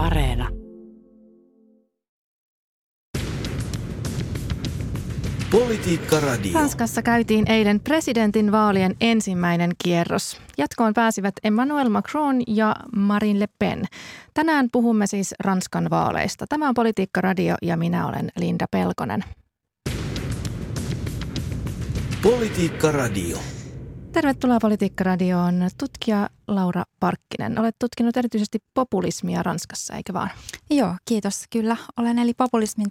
Areena. Politiikka Radio. Ranskassa käytiin eilen presidentin vaalien ensimmäinen kierros. Jatkoon pääsivät Emmanuel Macron ja Marine Le Pen. Tänään puhumme siis Ranskan vaaleista. Tämä on Politiikka Radio ja minä olen Linda Pelkonen. Politiikka Radio. Tervetuloa Politiikka-radioon tutkija Laura Parkkinen. Olet tutkinut erityisesti populismia Ranskassa, eikö vaan? Joo, kiitos. Kyllä olen eli populismin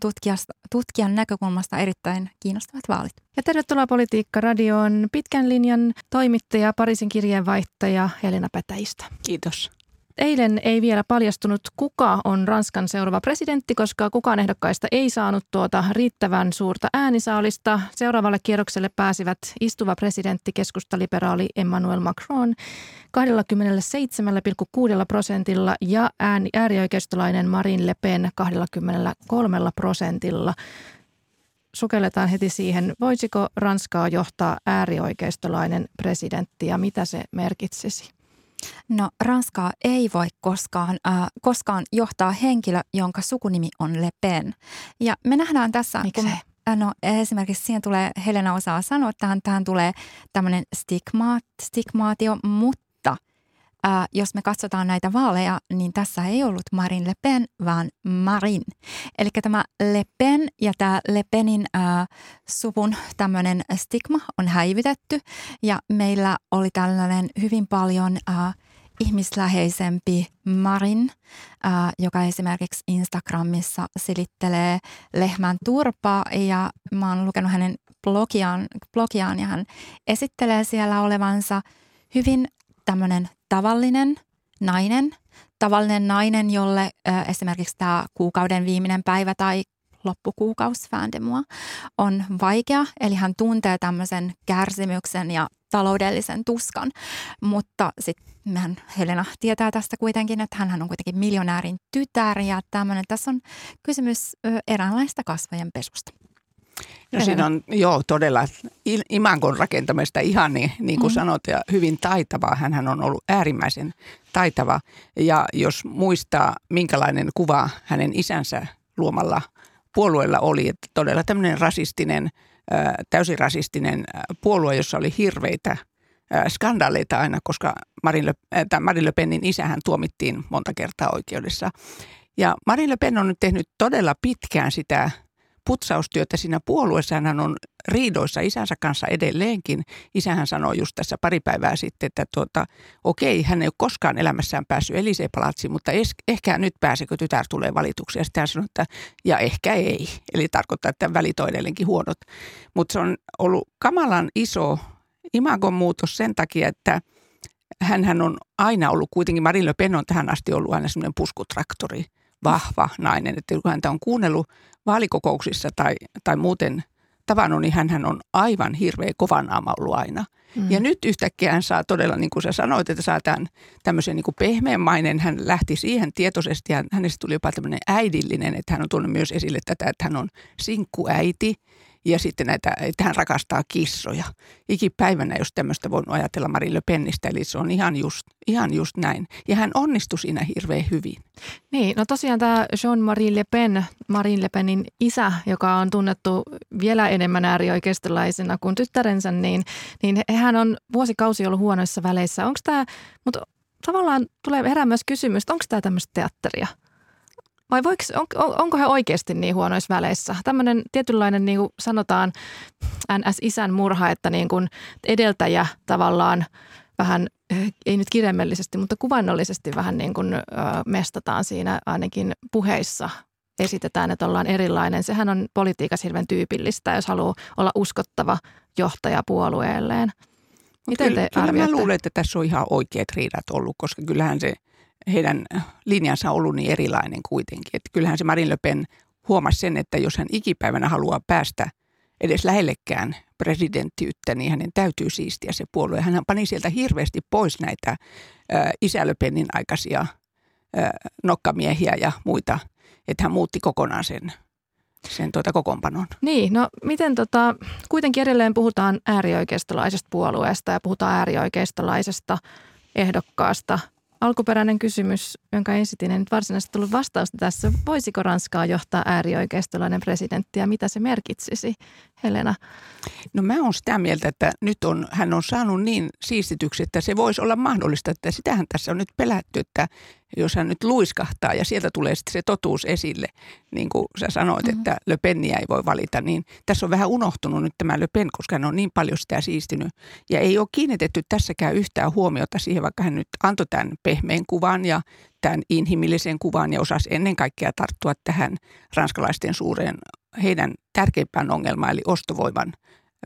tutkijan näkökulmasta erittäin kiinnostavat vaalit. Ja tervetuloa Politiikka-radioon pitkän linjan toimittaja, Pariisin kirjeenvaihtaja Helena Petäistä. Kiitos. Eilen ei vielä paljastunut, kuka on Ranskan seuraava presidentti, koska kukaan ehdokkaista ei saanut tuota riittävän suurta äänisaalista. Seuraavalle kierrokselle pääsivät istuva presidentti keskustaliberaali Emmanuel Macron 27,6 prosentilla ja ääni, äärioikeistolainen Marine Le Pen 23 prosentilla. Sukelletaan heti siihen, voisiko Ranskaa johtaa äärioikeistolainen presidentti ja mitä se merkitsisi? No Ranskaa ei voi koskaan, äh, koskaan johtaa henkilö, jonka sukunimi on Le Pen. Ja me nähdään tässä... Miksei? Kun, äh, No esimerkiksi siihen tulee, Helena osaa sanoa, että tähän, tähän tulee tämmöinen stigmaat, stigmaatio, mutta Äh, jos me katsotaan näitä vaaleja, niin tässä ei ollut Marine Le Pen, vaan Marin. Eli tämä Le Pen ja tämä Le Penin äh, suvun tämmöinen stigma on häivytetty. Ja meillä oli tällainen hyvin paljon äh, ihmisläheisempi Marin, äh, joka esimerkiksi Instagramissa silittelee lehmän turpaa ja mä oon lukenut hänen blogiaan, blogiaan ja hän esittelee siellä olevansa hyvin tämmöinen tavallinen nainen, tavallinen nainen, jolle ö, esimerkiksi tämä kuukauden viimeinen päivä tai loppukuukaus Fandemua on vaikea, eli hän tuntee tämmöisen kärsimyksen ja taloudellisen tuskan, mutta sitten mehän Helena tietää tästä kuitenkin, että hän on kuitenkin miljonäärin tytär ja tämmöinen, tässä on kysymys eräänlaista kasvojen pesusta. No siinä on joo todella imankon rakentamista ihan niin, niin kuin mm. sanot ja hyvin taitavaa. Hän on ollut äärimmäisen taitava ja jos muistaa minkälainen kuva hänen isänsä luomalla puolueella oli, että todella tämmöinen rasistinen, täysin rasistinen puolue, jossa oli hirveitä skandaaleita aina, koska Marine Le, Penin isähän tuomittiin monta kertaa oikeudessa. Ja Marine Le Pen on nyt tehnyt todella pitkään sitä putsaustyötä siinä puolueessa. Hän on riidoissa isänsä kanssa edelleenkin. Isähän sanoi just tässä pari päivää sitten, että tuota, okei, hän ei ole koskaan elämässään päässyt Elisee palatsiin, mutta es, ehkä nyt pääsekö tytär tulee valituksi. Ja sitten hän sanoi, että ja ehkä ei. Eli tarkoittaa, että välit on edelleenkin huonot. Mutta se on ollut kamalan iso imagon muutos sen takia, että hän on aina ollut kuitenkin, Marine Le Pen on tähän asti ollut aina semmoinen puskutraktori – vahva nainen. Että kun häntä on kuunnellut vaalikokouksissa tai, tai muuten tavannut, niin hän on aivan hirveä kovan naama ollut aina. Mm. Ja nyt yhtäkkiä hän saa todella, niin kuin sä sanoit, että saa tämän tämmöisen niin pehmeämainen. Hän lähti siihen tietoisesti ja hänestä tuli jopa tämmöinen äidillinen, että hän on tuonut myös esille tätä, että hän on sinkkuäiti – ja sitten näitä, että hän rakastaa kissoja. Ikipäivänä, jos tämmöistä voinut ajatella Marille Pennistä, eli se on ihan just, ihan just näin. Ja hän onnistui siinä hirveän hyvin. Niin, no tosiaan tämä Jean-Marie Le Pen, Marine Le Penin isä, joka on tunnettu vielä enemmän äärioikeistolaisena kuin tyttärensä, niin, niin hän on vuosikausi ollut huonoissa väleissä. Onko tämä, mutta tavallaan tulee herää myös kysymys, onko tämä tämmöistä teatteria? Vai voiko, on, onko he oikeasti niin huonoissa väleissä? Tämmöinen tietynlainen, niin kuin sanotaan, NS-isän murha, että niin kuin edeltäjä tavallaan vähän, ei nyt kirjaimellisesti, mutta kuvannollisesti vähän niin kuin ö, mestataan siinä ainakin puheissa esitetään, että ollaan erilainen. Sehän on politiikassa hirveän tyypillistä, jos haluaa olla uskottava johtaja puolueelleen. Miten kyllä, te kyllä mä luulen, että tässä on ihan oikeat riidat ollut, koska kyllähän se – heidän linjansa ollut niin erilainen kuitenkin. Että kyllähän se Marine Le Pen huomasi sen, että jos hän ikipäivänä haluaa päästä edes lähellekään presidenttiyttä, niin hänen täytyy siistiä se puolue. Hän pani sieltä hirveästi pois näitä äh, isä Le Penin aikaisia nokkamiehiä ja muita, että hän muutti kokonaan sen sen tuota kokoonpanon. Niin, no miten tota, kuitenkin edelleen puhutaan äärioikeistolaisesta puolueesta ja puhutaan äärioikeistolaisesta ehdokkaasta – alkuperäinen kysymys, jonka esitin, en nyt varsinaisesti tullut vastausta tässä. Voisiko Ranskaa johtaa äärioikeistolainen presidentti ja mitä se merkitsisi, Helena? No mä oon sitä mieltä, että nyt on, hän on saanut niin siistityksi, että se voisi olla mahdollista, että sitähän tässä on nyt pelätty, että jos hän nyt luiskahtaa ja sieltä tulee sitten se totuus esille, niin kuin sä sanoit, mm-hmm. että Le Penia ei voi valita, niin tässä on vähän unohtunut nyt tämä Le Pen, koska hän on niin paljon sitä siistinyt. Ja ei ole kiinnitetty tässäkään yhtään huomiota siihen, vaikka hän nyt antoi tämän pehmeän kuvan ja tämän inhimillisen kuvan ja osasi ennen kaikkea tarttua tähän ranskalaisten suureen heidän tärkeimpään ongelmaan, eli ostovoiman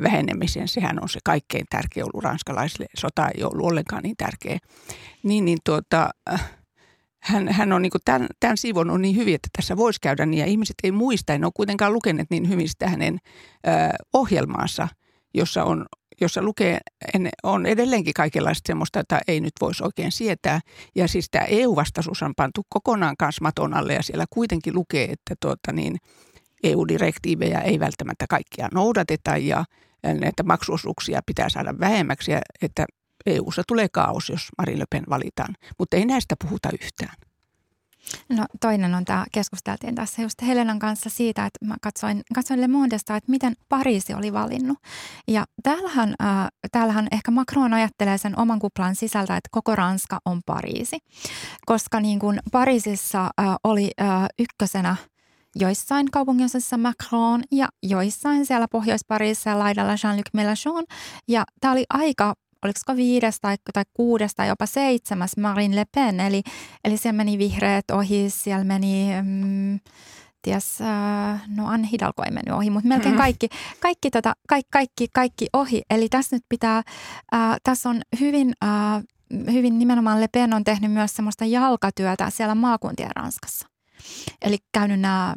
vähenemisen. Sehän on se kaikkein tärkein ollut ranskalaisille. Sota ei ollut ollenkaan niin tärkeä. Niin, niin tuota, hän, hän on niin tämän, tämän siivon on niin hyvin, että tässä voisi käydä niin, ja ihmiset ei muista, en ole kuitenkaan lukeneet niin hyvin sitä hänen ö, ohjelmaansa, jossa on jossa lukee, en, on edelleenkin kaikenlaista semmoista, että ei nyt voisi oikein sietää. Ja siis tämä EU-vastaisuus on pantu kokonaan kanssa maton alle ja siellä kuitenkin lukee, että tuota niin, EU-direktiivejä ei välttämättä kaikkia noudateta ja näitä maksuosuuksia pitää saada vähemmäksi ja että EU-ssa tulee kaos, jos Marine Le Pen valitaan. Mutta ei näistä puhuta yhtään. No toinen on tämä, keskusteltiin tässä just Helenan kanssa siitä, että mä katsoin, katsoin Le Mondesta, että miten Pariisi oli valinnut. Ja täällähän, äh, täällähän ehkä Macron ajattelee sen oman kuplan sisältä, että koko Ranska on Pariisi. Koska niin kuin Pariisissa äh, oli äh, ykkösenä joissain kaupunginosissa Macron ja joissain siellä Pohjois-Pariisissa laidalla Jean-Luc Mélenchon. Ja tämä oli aika oliko viides tai, tai kuudes tai jopa seitsemäs Marine Le Pen. Eli, eli siellä meni vihreät ohi, siellä meni... Mm, ties, äh, no Anne Hidalgo ei mennyt ohi, mutta melkein mm-hmm. kaikki, kaikki, tota, kaikki, kaikki, kaikki ohi. Eli tässä nyt pitää, äh, tässä on hyvin, äh, hyvin nimenomaan Le Pen on tehnyt myös semmoista jalkatyötä siellä maakuntien Ranskassa. Eli käynyt nämä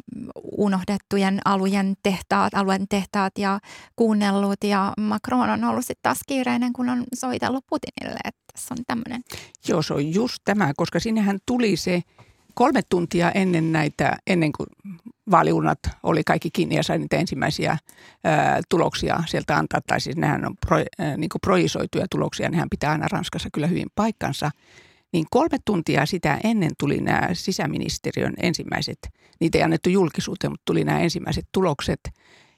unohdettujen alueen tehtaat, alueen tehtaat ja kuunnellut. Ja Macron on ollut sitten taas kiireinen, kun on soitellut Putinille, että tässä on tämmöinen. Joo, se on just tämä, koska sinnehän tuli se kolme tuntia ennen näitä, ennen kuin vaaliurnat oli kaikki kiinni ja sai niitä ensimmäisiä ää, tuloksia sieltä antaa, tai siis nehän on pro, ää, niin projisoituja tuloksia, nehän pitää aina Ranskassa kyllä hyvin paikkansa – niin kolme tuntia sitä ennen tuli nämä sisäministeriön ensimmäiset, niitä ei annettu julkisuuteen, mutta tuli nämä ensimmäiset tulokset.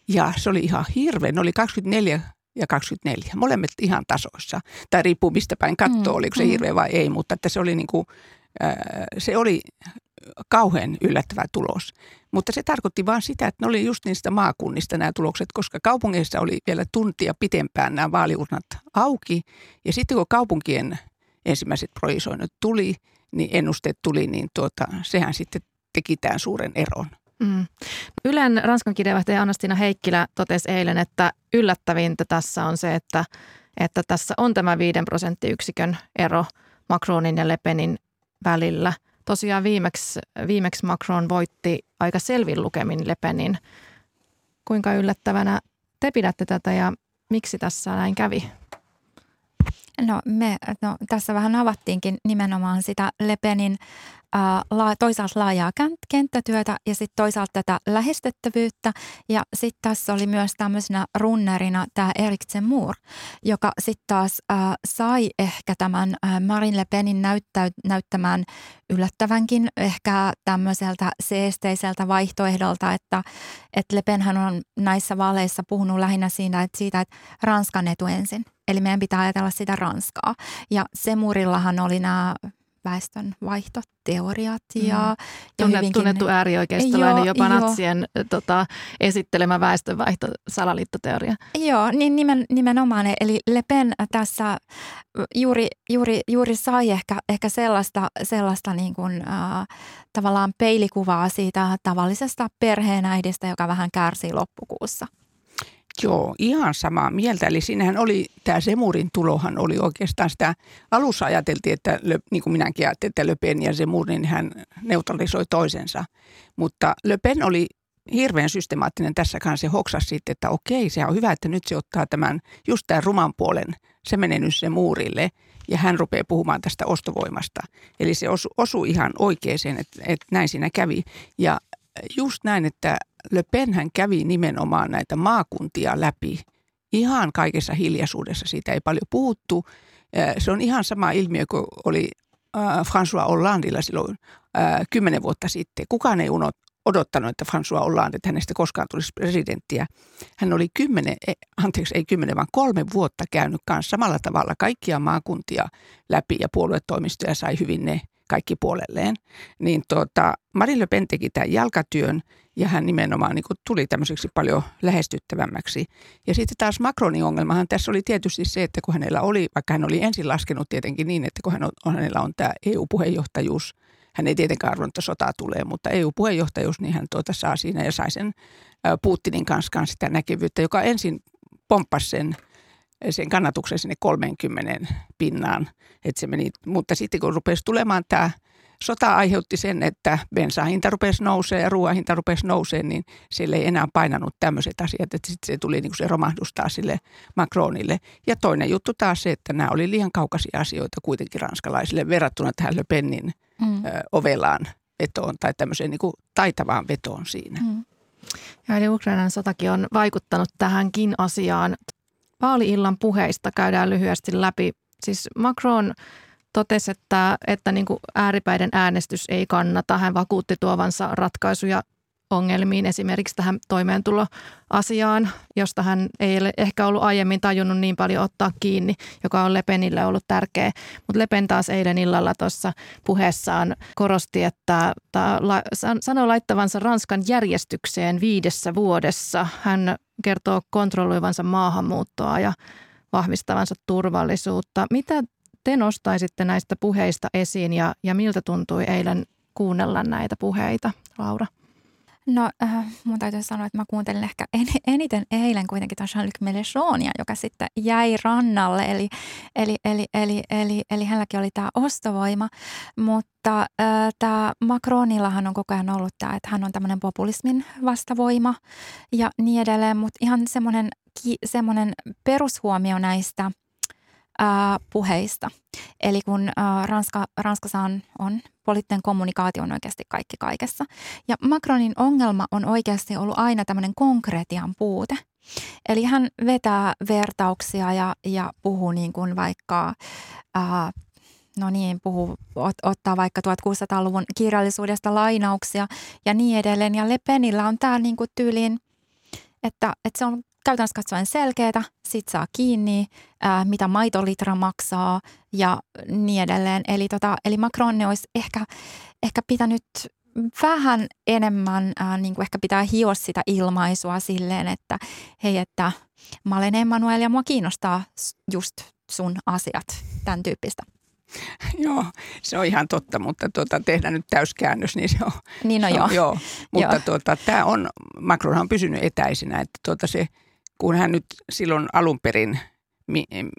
Ja se oli ihan hirveä, ne oli 24 ja 24, molemmat ihan tasoissa. Tai riippuu mistä päin katsoo, mm, oliko se mm. hirveä vai ei, mutta että se oli niin kuin, se oli kauhean yllättävä tulos. Mutta se tarkoitti vain sitä, että ne oli just niistä maakunnista nämä tulokset, koska kaupungeissa oli vielä tuntia pitempään nämä vaaliurnat auki. Ja sitten kun kaupunkien ensimmäiset projisoinnit tuli, niin ennusteet tuli, niin tuota, sehän sitten teki tämän suuren eron. Mm. Ylen Ranskan kirjeenvaihtaja Anastina Heikkilä totesi eilen, että yllättävintä tässä on se, että, että tässä on tämä 5 prosenttiyksikön ero Macronin ja Le Penin välillä. Tosiaan viimeksi, viimeksi Macron voitti aika selvin lukemin Le Penin. Kuinka yllättävänä te pidätte tätä ja miksi tässä näin kävi? No me no, tässä vähän avattiinkin nimenomaan sitä Lepenin toisaalta laajaa kenttätyötä ja sitten toisaalta tätä lähestettävyyttä. Ja sitten tässä oli myös tämmöisenä runnerina tämä Erik Zemmour, joka sitten taas sai ehkä tämän äh, Marine Le Penin näyttä, näyttämään yllättävänkin ehkä tämmöiseltä seesteiseltä vaihtoehdolta, että, että Le Penhän on näissä vaaleissa puhunut lähinnä siinä, että siitä, että Ranskan etu ensin. Eli meidän pitää ajatella sitä Ranskaa. Ja Semurillahan oli nämä väestön vaihtoteoriat. Ja, mm. ja hyvinkin, tunnettu äärioikeistolainen, jopa jo. natsien tota, esittelemä väestönvaihto salaliittoteoria. Joo, niin nimen, nimenomaan. Eli Le Pen tässä juuri, juuri, juuri sai ehkä, ehkä sellaista, sellaista niin kuin, äh, tavallaan peilikuvaa siitä tavallisesta perheenäidistä, joka vähän kärsii loppukuussa. Joo, ihan samaa mieltä. Eli siinähän oli, tämä Semurin tulohan oli oikeastaan sitä, alussa ajateltiin, että niin kuin minäkin ajattelin, että Löpen ja Semur, niin hän neutralisoi toisensa. Mutta Löpen oli hirveän systemaattinen tässä kanssa. Se hoksasi sitten, että okei, se on hyvä, että nyt se ottaa tämän, just tämän ruman puolen, se menee nyt se muurille ja hän rupeaa puhumaan tästä ostovoimasta. Eli se osui osu ihan oikeeseen, että, että näin siinä kävi. Ja just näin, että Le Pen hän kävi nimenomaan näitä maakuntia läpi ihan kaikessa hiljaisuudessa. Siitä ei paljon puhuttu. Se on ihan sama ilmiö kuin oli François Hollandella silloin kymmenen vuotta sitten. Kukaan ei unot, odottanut, että François Hollande, että hänestä koskaan tulisi presidenttiä. Hän oli kymmenen, anteeksi ei kymmenen, vaan kolme vuotta käynyt kanssa samalla tavalla kaikkia maakuntia läpi ja puoluetoimistoja sai hyvin ne kaikki puolelleen. Niin tuota, Marine Le Pen teki tämän jalkatyön ja hän nimenomaan niin tuli tämmöiseksi paljon lähestyttävämmäksi. Ja sitten taas Macronin ongelmahan tässä oli tietysti se, että kun hänellä oli, vaikka hän oli ensin laskenut tietenkin niin, että kun hän on, hänellä on tämä EU-puheenjohtajuus, hän ei tietenkään arvonnut, että sota tulee, mutta EU-puheenjohtajuus, niin hän tuota saa siinä ja sai sen Putinin kanssa sitä näkyvyyttä, joka ensin pomppasi sen – sen kannatuksen sinne 30 pinnaan. Että se meni, mutta sitten kun rupesi tulemaan tämä sota aiheutti sen, että bensahinta rupesi nousee ja ruoahinta rupesi nousee, niin sille ei enää painanut tämmöiset asiat, että sitten se tuli niin kuin se romahdustaa sille Macronille. Ja toinen juttu taas se, että nämä oli liian kaukaisia asioita kuitenkin ranskalaisille verrattuna tähän Le Penin mm. ö, ovelaan vetoon tai tämmöiseen niin kuin taitavaan vetoon siinä. Mm. Ja eli Ukrainan sotakin on vaikuttanut tähänkin asiaan. Vaali-illan puheista käydään lyhyesti läpi. Siis Macron totesi, että, että niin kuin ääripäiden äänestys ei kannata. Hän vakuutti tuovansa ratkaisuja ongelmiin, esimerkiksi tähän toimeentuloasiaan, josta hän ei ole ehkä ollut aiemmin tajunnut niin paljon ottaa kiinni, joka on Lepenille ollut tärkeä. Mutta Lepen taas eilen illalla tuossa puheessaan korosti, että sanoi laittavansa Ranskan järjestykseen viidessä vuodessa. Hän kertoo kontrolloivansa maahanmuuttoa ja vahvistavansa turvallisuutta. Mitä te nostaisitte näistä puheista esiin ja, ja miltä tuntui eilen kuunnella näitä puheita, Laura? No äh, mun täytyy sanoa, että mä kuuntelin ehkä en, eniten eilen kuitenkin tuon Jean-Luc Mélenchonia, joka sitten jäi rannalle. Eli, eli, eli, eli, eli, eli hänelläkin oli tämä ostovoima, mutta äh, tämä Macronillahan on koko ajan ollut tämä, että hän on tämmöinen populismin vastavoima ja niin edelleen, mutta ihan semmoinen, semmoinen perushuomio näistä – ää, puheista. Eli kun ää, Ranska, Ranskassa on, on poliittinen kommunikaatio on oikeasti kaikki kaikessa. Ja Macronin ongelma on oikeasti ollut aina tämmöinen konkretian puute. Eli hän vetää vertauksia ja, ja puhuu niin kuin vaikka, ää, no niin, puhuu, ot, ottaa vaikka 1600-luvun kirjallisuudesta lainauksia ja niin edelleen. Ja Le Penillä on tämä niin kuin tyyliin, että, että se on käytännössä katsoen selkeää, sit saa kiinni, ää, mitä maitolitra maksaa ja niin edelleen. Eli, tota, eli Macron olisi ehkä, ehkä pitänyt vähän enemmän, ää, niin kuin ehkä pitää hioa sitä ilmaisua silleen, että hei, että mä olen Emmanuel ja mua kiinnostaa just sun asiat, tämän tyyppistä. Joo, se on ihan totta, mutta tuota, tehdään nyt täyskäännös, niin se on. Niin no se joo. On, joo. Mutta joo. Tuota, tämä on, Macron on pysynyt etäisinä, että tuota, se – kun hän nyt silloin alun perin,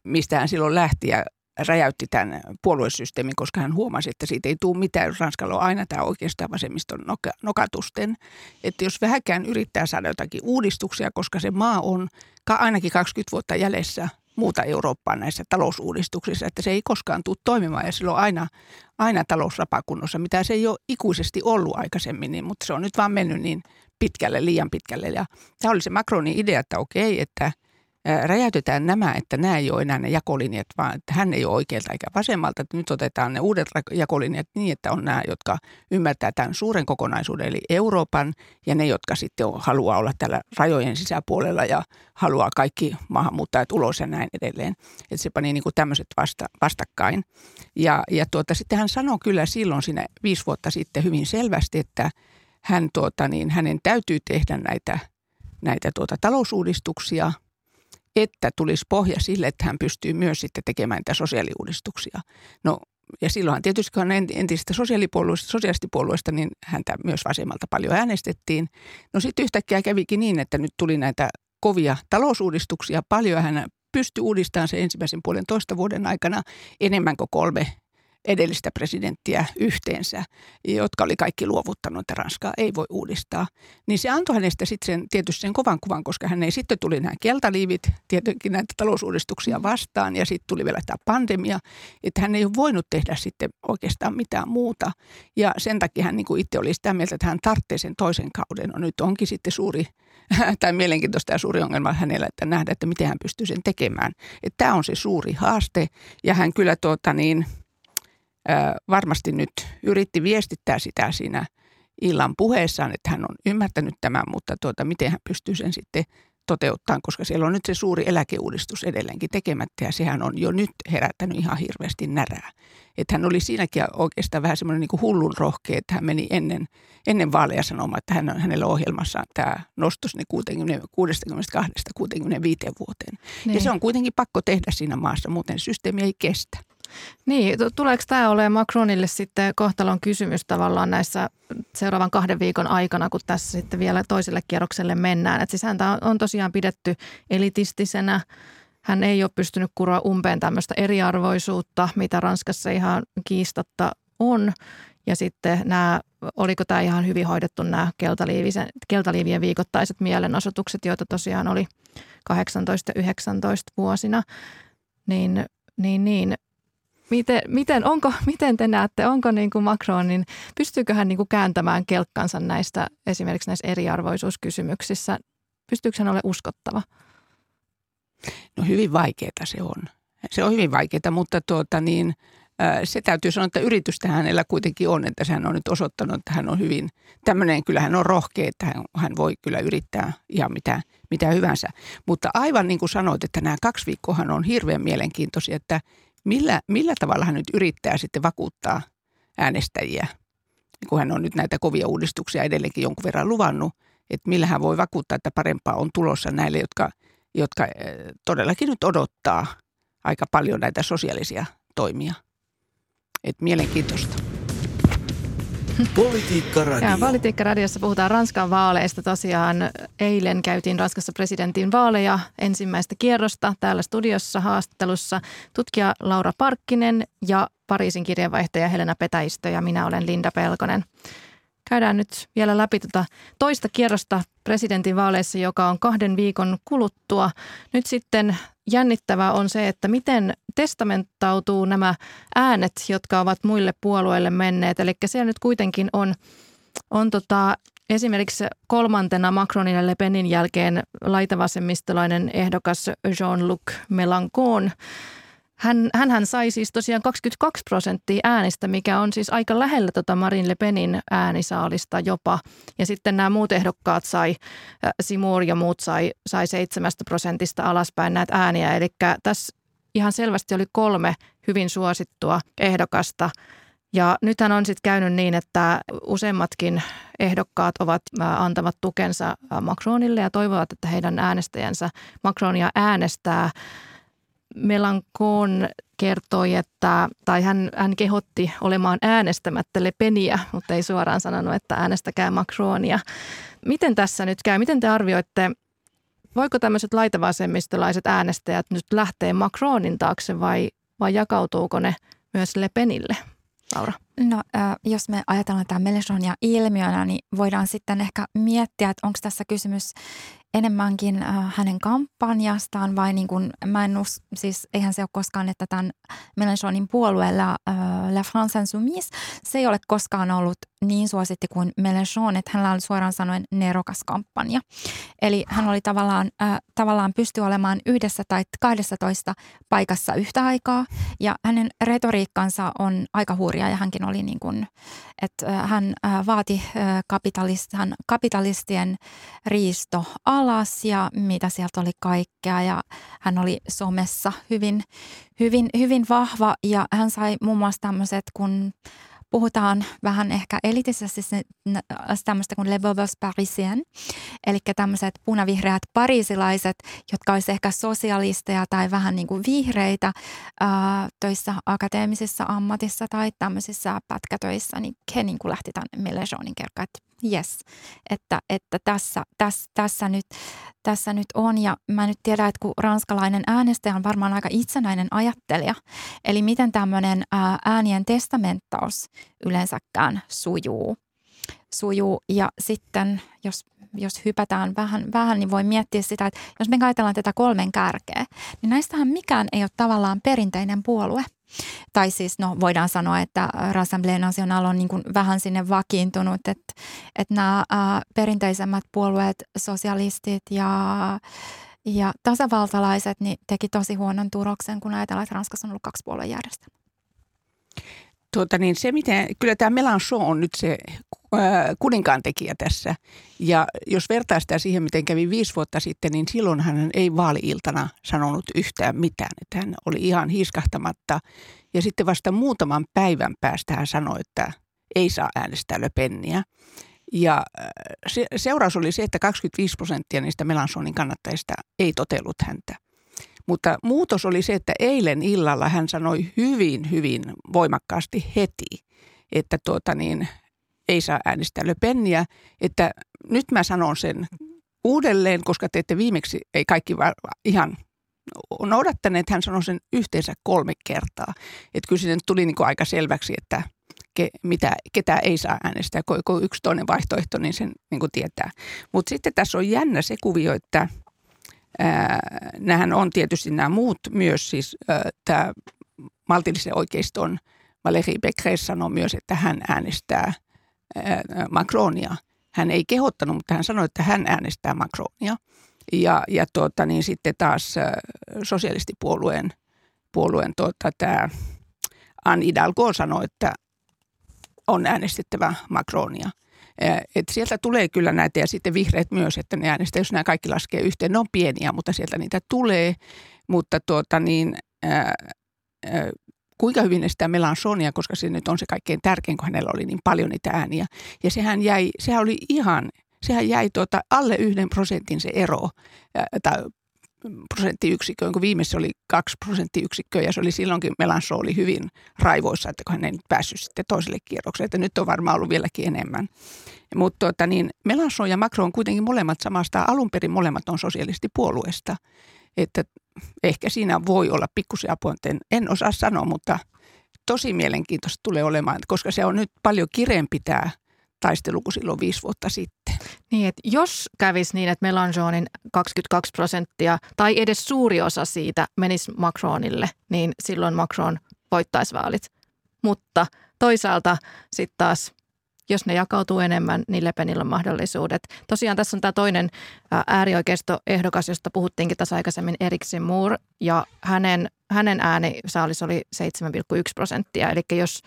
mistä hän silloin lähti ja räjäytti tämän puoluesysteemin, koska hän huomasi, että siitä ei tule mitään, jos Ranskalla on aina tämä oikeastaan vasemmiston nokatusten. Että jos vähäkään yrittää saada jotakin uudistuksia, koska se maa on ainakin 20 vuotta jäljessä muuta Eurooppaa näissä talousuudistuksissa, että se ei koskaan tule toimimaan ja silloin aina, aina talousrapakunnossa, mitä se ei ole ikuisesti ollut aikaisemmin, niin, mutta se on nyt vaan mennyt niin pitkälle, liian pitkälle. Ja tämä oli se Macronin idea, että okei, että räjäytetään nämä, että nämä ei ole enää ne jakolinjat, vaan että hän ei ole oikealta eikä vasemmalta. Että nyt otetaan ne uudet jakolinjat niin, että on nämä, jotka ymmärtää tämän suuren kokonaisuuden, eli Euroopan, ja ne, jotka sitten haluaa olla tällä rajojen sisäpuolella ja haluaa kaikki maahanmuuttajat ulos ja näin edelleen. Että se pani niin kuin tämmöiset vasta, vastakkain. Ja, ja tuota, sitten hän sanoi kyllä silloin siinä viisi vuotta sitten hyvin selvästi, että hän, tuota, niin hänen täytyy tehdä näitä, näitä tuota, talousuudistuksia, että tulisi pohja sille, että hän pystyy myös sitten tekemään näitä sosiaaliuudistuksia. No ja silloinhan tietysti kun hän entisistä sosiaalipuolueista, sosiaalistipuolueista, niin häntä myös vasemmalta paljon äänestettiin. No sitten yhtäkkiä kävikin niin, että nyt tuli näitä kovia talousuudistuksia paljon. Hän pystyi uudistamaan se ensimmäisen puolen toista vuoden aikana enemmän kuin kolme edellistä presidenttiä yhteensä, jotka oli kaikki luovuttanut, että Ranskaa ei voi uudistaa. Niin se antoi hänestä sitten sen, tietysti sen kovan kuvan, koska hän ei sitten tuli nämä keltaliivit, tietenkin näitä talousuudistuksia vastaan ja sitten tuli vielä tämä pandemia, että hän ei ole voinut tehdä sitten oikeastaan mitään muuta. Ja sen takia hän niin kuin itse oli sitä mieltä, että hän tarvitsee sen toisen kauden. No nyt onkin sitten suuri tai mielenkiintoista ja suuri ongelma hänellä, että nähdä, että miten hän pystyy sen tekemään. Että tämä on se suuri haaste ja hän kyllä tuota niin – varmasti nyt yritti viestittää sitä siinä illan puheessaan, että hän on ymmärtänyt tämän, mutta tuota, miten hän pystyy sen sitten toteuttamaan, koska siellä on nyt se suuri eläkeuudistus edelleenkin tekemättä ja sehän on jo nyt herättänyt ihan hirveästi närää. Että hän oli siinäkin oikeastaan vähän semmoinen niin hullun rohkea, että hän meni ennen, ennen vaaleja sanomaan, että hän on, hänellä ohjelmassaan tämä nostos ne 62-65 vuoteen. Niin. Ja se on kuitenkin pakko tehdä siinä maassa, muuten systeemi ei kestä. Niin, tuleeko tämä olemaan Macronille sitten kohtalon kysymys tavallaan näissä seuraavan kahden viikon aikana, kun tässä sitten vielä toiselle kierrokselle mennään? Et siis häntä on tosiaan pidetty elitistisenä. Hän ei ole pystynyt kuroa umpeen tämmöistä eriarvoisuutta, mitä Ranskassa ihan kiistatta on. Ja sitten nämä, oliko tämä ihan hyvin hoidettu nämä keltaliivien viikoittaiset mielenosoitukset, joita tosiaan oli 18 ja 19 vuosina, niin, niin, niin Miten, miten, onko, miten te näette, onko niin kuin Macronin, pystyykö hän niin kuin kääntämään kelkkansa näistä esimerkiksi näissä eriarvoisuuskysymyksissä? Pystyykö hän olemaan uskottava? No hyvin vaikeaa se on. Se on hyvin vaikeaa, mutta tuota niin, se täytyy sanoa, että yritystä hänellä kuitenkin on, että hän on nyt osoittanut, että hän on hyvin tämmöinen, kyllä hän on rohkea, että hän, hän voi kyllä yrittää ihan mitä, mitä hyvänsä. Mutta aivan niin kuin sanoit, että nämä kaksi viikkoa on hirveän mielenkiintoisia, että millä, millä tavalla hän nyt yrittää sitten vakuuttaa äänestäjiä, kun hän on nyt näitä kovia uudistuksia edelleenkin jonkun verran luvannut, että millä hän voi vakuuttaa, että parempaa on tulossa näille, jotka, jotka eh, todellakin nyt odottaa aika paljon näitä sosiaalisia toimia. Et mielenkiintoista. Politiikka Radio. Ja Politiikka Radiossa puhutaan Ranskan vaaleista. Tosiaan eilen käytiin Ranskassa presidentin vaaleja ensimmäistä kierrosta täällä studiossa haastattelussa tutkija Laura Parkkinen ja Pariisin kirjeenvaihtaja Helena Petäistö ja minä olen Linda Pelkonen. Käydään nyt vielä läpi tuota toista kierrosta presidentin vaaleissa, joka on kahden viikon kuluttua. Nyt sitten jännittävää on se, että miten testamenttautuu nämä äänet, jotka ovat muille puolueille menneet. Eli siellä nyt kuitenkin on, on tota, esimerkiksi kolmantena Macronin ja Le Penin jälkeen laitavasemmistolainen ehdokas Jean-Luc Mélenchon – hän, hänhän sai siis tosiaan 22 prosenttia äänistä, mikä on siis aika lähellä tota Marin Le Penin äänisaalista jopa. Ja sitten nämä muut ehdokkaat sai, Simur ja muut sai, sai 7 prosentista alaspäin näitä ääniä. Eli tässä ihan selvästi oli kolme hyvin suosittua ehdokasta. Ja nythän on sitten käynyt niin, että useimmatkin ehdokkaat ovat antavat tukensa Macronille ja toivovat, että heidän äänestäjänsä Macronia äänestää – Melankoon kertoi, että, tai hän, hän kehotti olemaan äänestämättä Le Peniä, mutta ei suoraan sanonut, että äänestäkää Macronia. Miten tässä nyt käy? Miten te arvioitte, voiko tämmöiset laitavasemmistolaiset äänestäjät nyt lähteä Macronin taakse vai, vai jakautuuko ne myös Le Penille? Laura? No, jos me ajatellaan tämä Melanchonia ilmiönä, niin voidaan sitten ehkä miettiä, että onko tässä kysymys enemmänkin äh, hänen kampanjastaan vai niin kuin, mä en us, siis eihän se ole koskaan, että tämän Mélenchonin puolueella äh, La France Insoumise, se ei ole koskaan ollut niin suositti kuin Mélenchon, että hänellä oli suoraan sanoen nerokas kampanja. Eli hän oli tavallaan, äh, tavallaan pysty olemaan yhdessä tai 12 paikassa yhtä aikaa ja hänen retoriikkansa on aika hurja ja hänkin oli niin kuin, että hän vaati äh, kapitalistien riisto alas ja mitä sieltä oli kaikkea. Ja hän oli somessa hyvin, hyvin, hyvin vahva. Ja hän sai muun muassa tämmöiset, kun puhutaan vähän ehkä elitisesti tämmöistä kuin Le Beaux Parisien, eli tämmöiset punavihreät pariisilaiset, jotka olisivat ehkä sosialisteja tai vähän niin kuin vihreitä ää, töissä akateemisissa ammatissa tai tämmöisissä pätkätöissä, niin he niin kuin lähti tänne Melejonin kerkaan, että yes, että, että tässä, tässä, tässä, nyt, tässä nyt on. Ja mä nyt tiedän, että kun ranskalainen äänestäjä on varmaan aika itsenäinen ajattelija, eli miten tämmöinen äänien testamenttaus yleensäkään sujuu. sujuu. Ja sitten, jos jos hypätään vähän, vähän, niin voi miettiä sitä, että jos me ajatellaan tätä kolmen kärkeä, niin näistähän mikään ei ole tavallaan perinteinen puolue – tai siis no, voidaan sanoa, että Rassemblée National on niin kuin vähän sinne vakiintunut, että, että nämä ää, perinteisemmät puolueet, sosialistit ja, ja tasavaltalaiset, niin teki tosi huonon turoksen, kun ajatellaan, että Ranskassa on ollut kaksi puoluejärjestelmää. tuota niin, se miten, kyllä tämä Melanchon on nyt se kuninkaan tekijä tässä. Ja jos vertaa sitä siihen, miten kävi viisi vuotta sitten, niin silloin hän ei vaali-iltana sanonut yhtään mitään. Että hän oli ihan hiiskahtamatta. Ja sitten vasta muutaman päivän päästä hän sanoi, että ei saa äänestää Löpenniä. Ja se, seuraus oli se, että 25 prosenttia niistä Melanchonin kannattajista ei totellut häntä. Mutta muutos oli se, että eilen illalla hän sanoi hyvin, hyvin voimakkaasti heti, että tuota niin, ei saa äänestää Le Peniä, että nyt mä sanon sen uudelleen, koska te ette viimeksi, ei kaikki ihan noudattaneet, hän sanoi sen yhteensä kolme kertaa. Että kyllä sinne tuli niin aika selväksi, että ke, mitä, ketä ei saa äänestää, kun yksi toinen vaihtoehto, niin sen niin tietää. Mutta sitten tässä on jännä se kuvio, että nämähän on tietysti nämä muut myös, siis tämä maltillisen oikeiston Valérie Pécresse sanoi myös, että hän äänestää Macronia. Hän ei kehottanut, mutta hän sanoi, että hän äänestää Macronia. Ja, ja tuota, niin sitten taas sosialistipuolueen puolueen, tuota, tämä Anne Hidalgo sanoi, että on äänestettävä Macronia. Et sieltä tulee kyllä näitä ja sitten vihreät myös, että ne äänestää, jos nämä kaikki laskee yhteen. Ne on pieniä, mutta sieltä niitä tulee. Mutta tuota niin, ää, kuinka hyvin sitä Melanchonia, koska se nyt on se kaikkein tärkein, kun hänellä oli niin paljon niitä ääniä. Ja sehän jäi, sehän oli ihan, sehän jäi tuota alle yhden prosentin se ero, tai prosenttiyksikköön, kun viimeisessä oli kaksi prosenttiyksikköä ja se oli silloinkin Melanchon oli hyvin raivoissa, että kun hän ei nyt päässyt sitten toiselle kierrokselle, että nyt on varmaan ollut vieläkin enemmän. Mutta tuota, niin Melanchon ja Macron on kuitenkin molemmat samasta, alun perin molemmat on sosialistipuolueesta, että ehkä siinä voi olla pikkusen apua, en osaa sanoa, mutta tosi mielenkiintoista tulee olemaan, koska se on nyt paljon kireempi tämä taistelu kuin silloin viisi vuotta sitten. Niin, että jos kävisi niin, että Melanchonin 22 prosenttia tai edes suuri osa siitä menisi Macronille, niin silloin Macron voittaisi vaalit. Mutta toisaalta sitten taas, jos ne jakautuu enemmän, niin Le Penillä on mahdollisuudet. Tosiaan tässä on tämä toinen äärioikeistoehdokas, josta puhuttiinkin tässä aikaisemmin, Erik Moore, ja hänen, hänen äänisaalis oli 7,1 prosenttia. Eli jos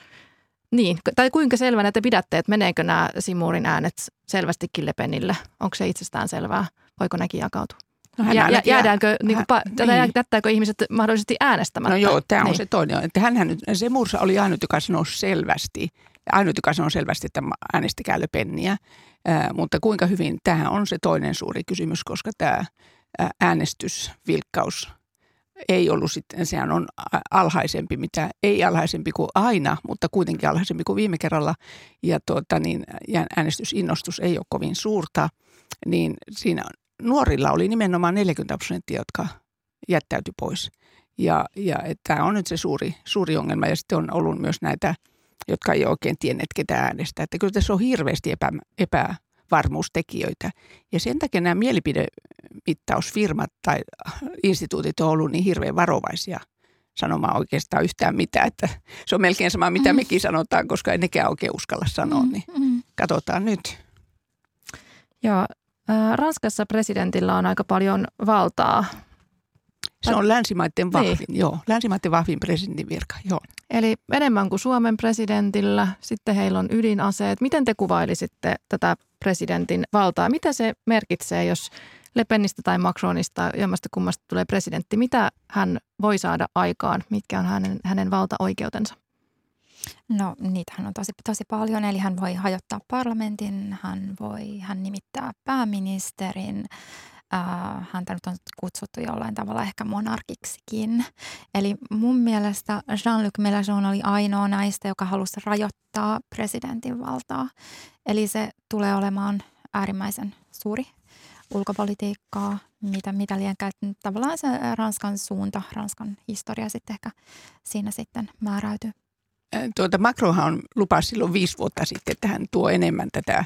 niin, tai kuinka selvänä te pidätte, että meneekö nämä Simurin äänet selvästikin Lepenille? Onko se itsestään selvää? Voiko nekin jakautua? No hän ja, jäädäänkö, niin kuin, hän, niin. jättääkö ihmiset mahdollisesti äänestämättä? No joo, tämä on niin. se toinen. Että hänhän nyt, Semursa oli ainut, joka sanoi selvästi, ainut, joka sanoi selvästi, että äänestikää Le Penniä. Mutta kuinka hyvin, tähän on se toinen suuri kysymys, koska tämä äänestysvilkkaus – ei ollut sitten, sehän on alhaisempi, mitä ei alhaisempi kuin aina, mutta kuitenkin alhaisempi kuin viime kerralla. Ja, tuota, niin, ja äänestysinnostus ei ole kovin suurta, niin siinä nuorilla oli nimenomaan 40 prosenttia, jotka jättäytyi pois. Ja, ja tämä on nyt se suuri, suuri ongelma. Ja sitten on ollut myös näitä, jotka ei oikein tienneet, ketä äänestää. Että kyllä tässä on hirveästi epä, epä, varmuustekijöitä. Ja sen takia nämä mielipidemittausfirmat tai instituutit on ollut niin hirveän varovaisia sanomaan oikeastaan yhtään mitään. Että se on melkein sama, mitä mm. mekin sanotaan, koska ei nekään oikein uskalla sanoa. Mm, niin mm. katsotaan nyt. Joo, Ranskassa presidentillä on aika paljon valtaa se on länsimaiden niin. vahvin, niin. joo. Länsimaiden vahvin presidentin virka, joo. Eli enemmän kuin Suomen presidentillä, sitten heillä on ydinaseet. Miten te kuvailisitte tätä presidentin valtaa? Mitä se merkitsee, jos Le Penistä tai Macronista, jommasta kummasta tulee presidentti? Mitä hän voi saada aikaan? Mitkä on hänen, hänen valtaoikeutensa? No niitähän on tosi, tosi paljon, eli hän voi hajottaa parlamentin, hän voi hän nimittää pääministerin, Äh, häntä nyt on kutsuttu jollain tavalla ehkä monarkiksikin. Eli mun mielestä Jean-Luc Mélenchon oli ainoa näistä, joka halusi rajoittaa presidentin valtaa. Eli se tulee olemaan äärimmäisen suuri ulkopolitiikkaa, mitä, mitä lienkään. Tavallaan se Ranskan suunta, Ranskan historia sitten ehkä siinä sitten määräytyy tuota Macronhan on lupasi silloin viisi vuotta sitten, että hän tuo enemmän tätä,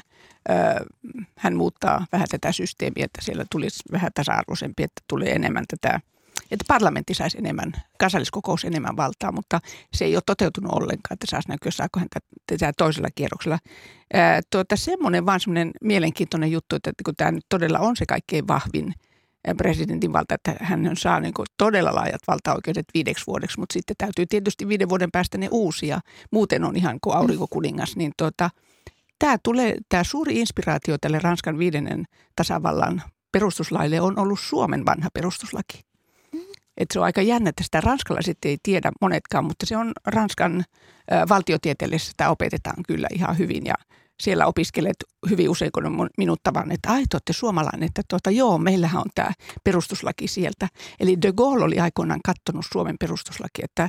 hän muuttaa vähän tätä systeemiä, että siellä tulisi vähän tasa-arvoisempi, että tulee enemmän tätä, että parlamentti saisi enemmän, kansalliskokous enemmän valtaa, mutta se ei ole toteutunut ollenkaan, että saisi näkyä, saako hän tätä toisella kierroksella. tuota, semmoinen vaan semmoinen mielenkiintoinen juttu, että kun tämä nyt todella on se kaikkein vahvin presidentin valta, että hän saa niin todella laajat valtaoikeudet viideksi vuodeksi, mutta sitten täytyy tietysti viiden vuoden päästä ne uusia. Muuten on ihan kuin aurinkokuningas, niin tuota, tämä, tulee, tämä suuri inspiraatio tälle Ranskan viidennen tasavallan perustuslaille on ollut Suomen vanha perustuslaki. Et se on aika jännä, että sitä ranskalaiset ei tiedä monetkaan, mutta se on Ranskan ä, valtiotieteellisessä sitä opetetaan kyllä ihan hyvin ja siellä opiskelet hyvin usein, kun on minut tavan, että ai, te olette suomalainen, että tuota, joo, meillähän on tämä perustuslaki sieltä. Eli de Gaulle oli aikoinaan kattonut Suomen perustuslaki, että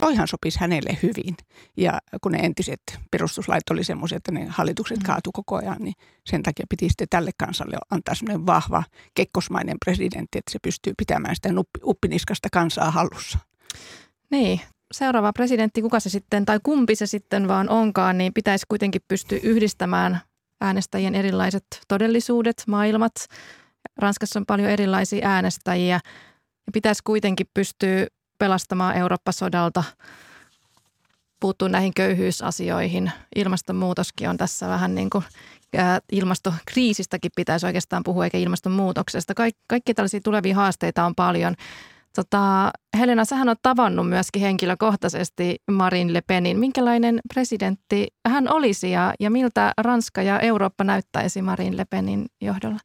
toihan sopisi hänelle hyvin. Ja kun ne entiset perustuslait oli semmoisia, että ne hallitukset mm. kaatu koko ajan, niin sen takia piti sitten tälle kansalle antaa semmoinen vahva kekkosmainen presidentti, että se pystyy pitämään sitä uppiniskasta kansaa hallussa. Niin, seuraava presidentti, kuka se sitten tai kumpi se sitten vaan onkaan, niin pitäisi kuitenkin pystyä yhdistämään äänestäjien erilaiset todellisuudet, maailmat. Ranskassa on paljon erilaisia äänestäjiä ja pitäisi kuitenkin pystyä pelastamaan Eurooppa-sodalta, puuttuu näihin köyhyysasioihin. Ilmastonmuutoskin on tässä vähän niin kuin ilmastokriisistäkin pitäisi oikeastaan puhua, eikä ilmastonmuutoksesta. Kaik- kaikki tällaisia tulevia haasteita on paljon. Tota, Helena, sähän on tavannut myöskin henkilökohtaisesti Marin Le Penin. Minkälainen presidentti hän olisi ja, ja miltä Ranska ja Eurooppa näyttäisi Marin Le Penin johdolla?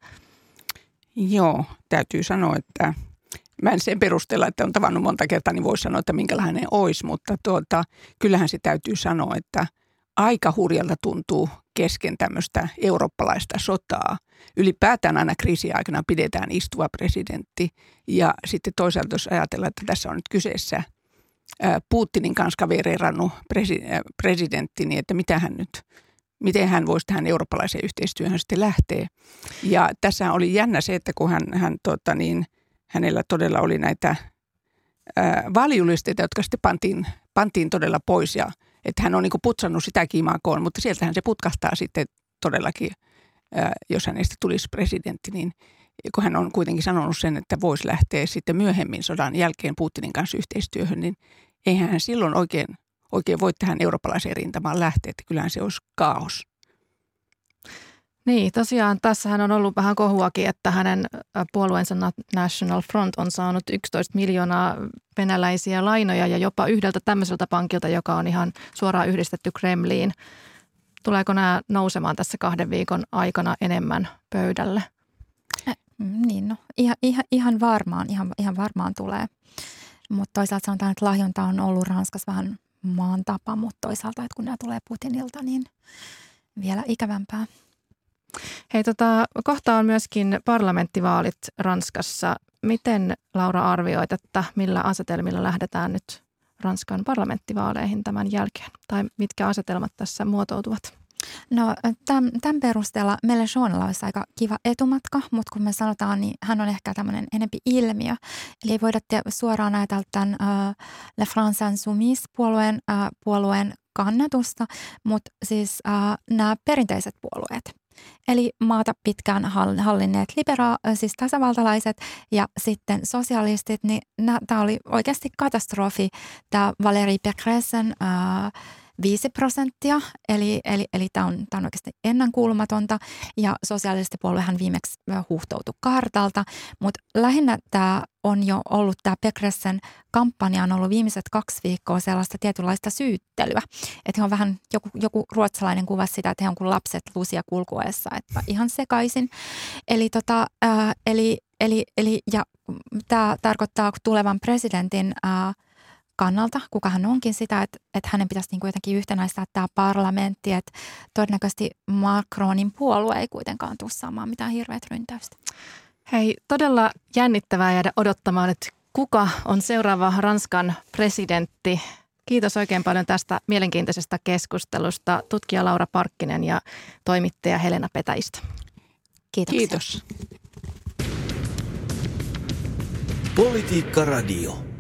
Joo, täytyy sanoa, että mä en sen perusteella, että on tavannut monta kertaa, niin voisi sanoa, että minkälainen olisi, mutta tuota, kyllähän se täytyy sanoa, että aika hurjalta tuntuu kesken tämmöistä eurooppalaista sotaa. Ylipäätään aina kriisiaikana pidetään istuva presidentti ja sitten toisaalta jos ajatellaan, että tässä on nyt kyseessä Putinin kanssa kavereerannut presidentti, niin että mitä hän nyt, miten hän voisi tähän eurooppalaiseen yhteistyöhön sitten lähteä. Ja tässä oli jännä se, että kun hän, hän tota niin, hänellä todella oli näitä valjulisteita, jotka sitten pantiin, pantiin todella pois ja että hän on niin putsannut sitä kiimaa mutta sieltähän se putkahtaa sitten todellakin, jos hänestä tulisi presidentti, niin kun hän on kuitenkin sanonut sen, että voisi lähteä sitten myöhemmin sodan jälkeen Putinin kanssa yhteistyöhön, niin eihän hän silloin oikein, oikein voi tähän eurooppalaiseen rintamaan lähteä, että kyllähän se olisi kaos. Niin, tosiaan tässähän on ollut vähän kohuakin, että hänen puolueensa National Front on saanut 11 miljoonaa venäläisiä lainoja ja jopa yhdeltä tämmöiseltä pankilta, joka on ihan suoraan yhdistetty Kremliin. Tuleeko nämä nousemaan tässä kahden viikon aikana enemmän pöydälle? Niin, no ihan, ihan, ihan varmaan, ihan, ihan varmaan tulee. Mutta toisaalta sanotaan, että lahjonta on ollut Ranskassa vähän maan tapa, mutta toisaalta, että kun nämä tulee Putinilta, niin vielä ikävämpää. Hei, tota, kohta on myöskin parlamenttivaalit Ranskassa. Miten Laura arvioit, että millä asetelmilla lähdetään nyt Ranskan parlamenttivaaleihin tämän jälkeen? Tai mitkä asetelmat tässä muotoutuvat? No tämän, tämän perusteella Mélenchonilla olisi aika kiva etumatka, mutta kun me sanotaan, niin hän on ehkä tämmöinen enempi ilmiö. Eli voida suoraan ajatella tämän uh, Le France Insoumise-puolueen uh, puolueen kannatusta, mutta siis uh, nämä perinteiset puolueet – Eli maata pitkään hallinneet libera- siis tasavaltalaiset ja sitten sosialistit, niin tämä oli oikeasti katastrofi. Tämä Valérie Pécressen äh, 5 prosenttia, eli, eli, eli tämä on, on oikeasti ennenkuulumatonta. Ja sosialistipuoluehan viimeksi huuhtoutui kartalta, mutta lähinnä tämä on jo ollut, tämä Pekressen kampanja on ollut viimeiset kaksi viikkoa sellaista tietynlaista syyttelyä. Että he on vähän, joku, joku ruotsalainen kuva sitä, että he on kuin lapset lusia kulkuessa, että ihan sekaisin. Eli, tota, eli, eli, eli ja tämä tarkoittaa tulevan presidentin äh, kannalta, kuka hän onkin sitä, että, että hänen pitäisi niin kuin jotenkin yhtenäistää tämä parlamentti, että todennäköisesti Macronin puolue ei kuitenkaan tule saamaan mitään hirveät ryntäystä. Hei, todella jännittävää jäädä odottamaan, että kuka on seuraava Ranskan presidentti. Kiitos oikein paljon tästä mielenkiintoisesta keskustelusta tutkija Laura Parkkinen ja toimittaja Helena Petäistä. Kiitoksia. Kiitos. Politiikka Radio.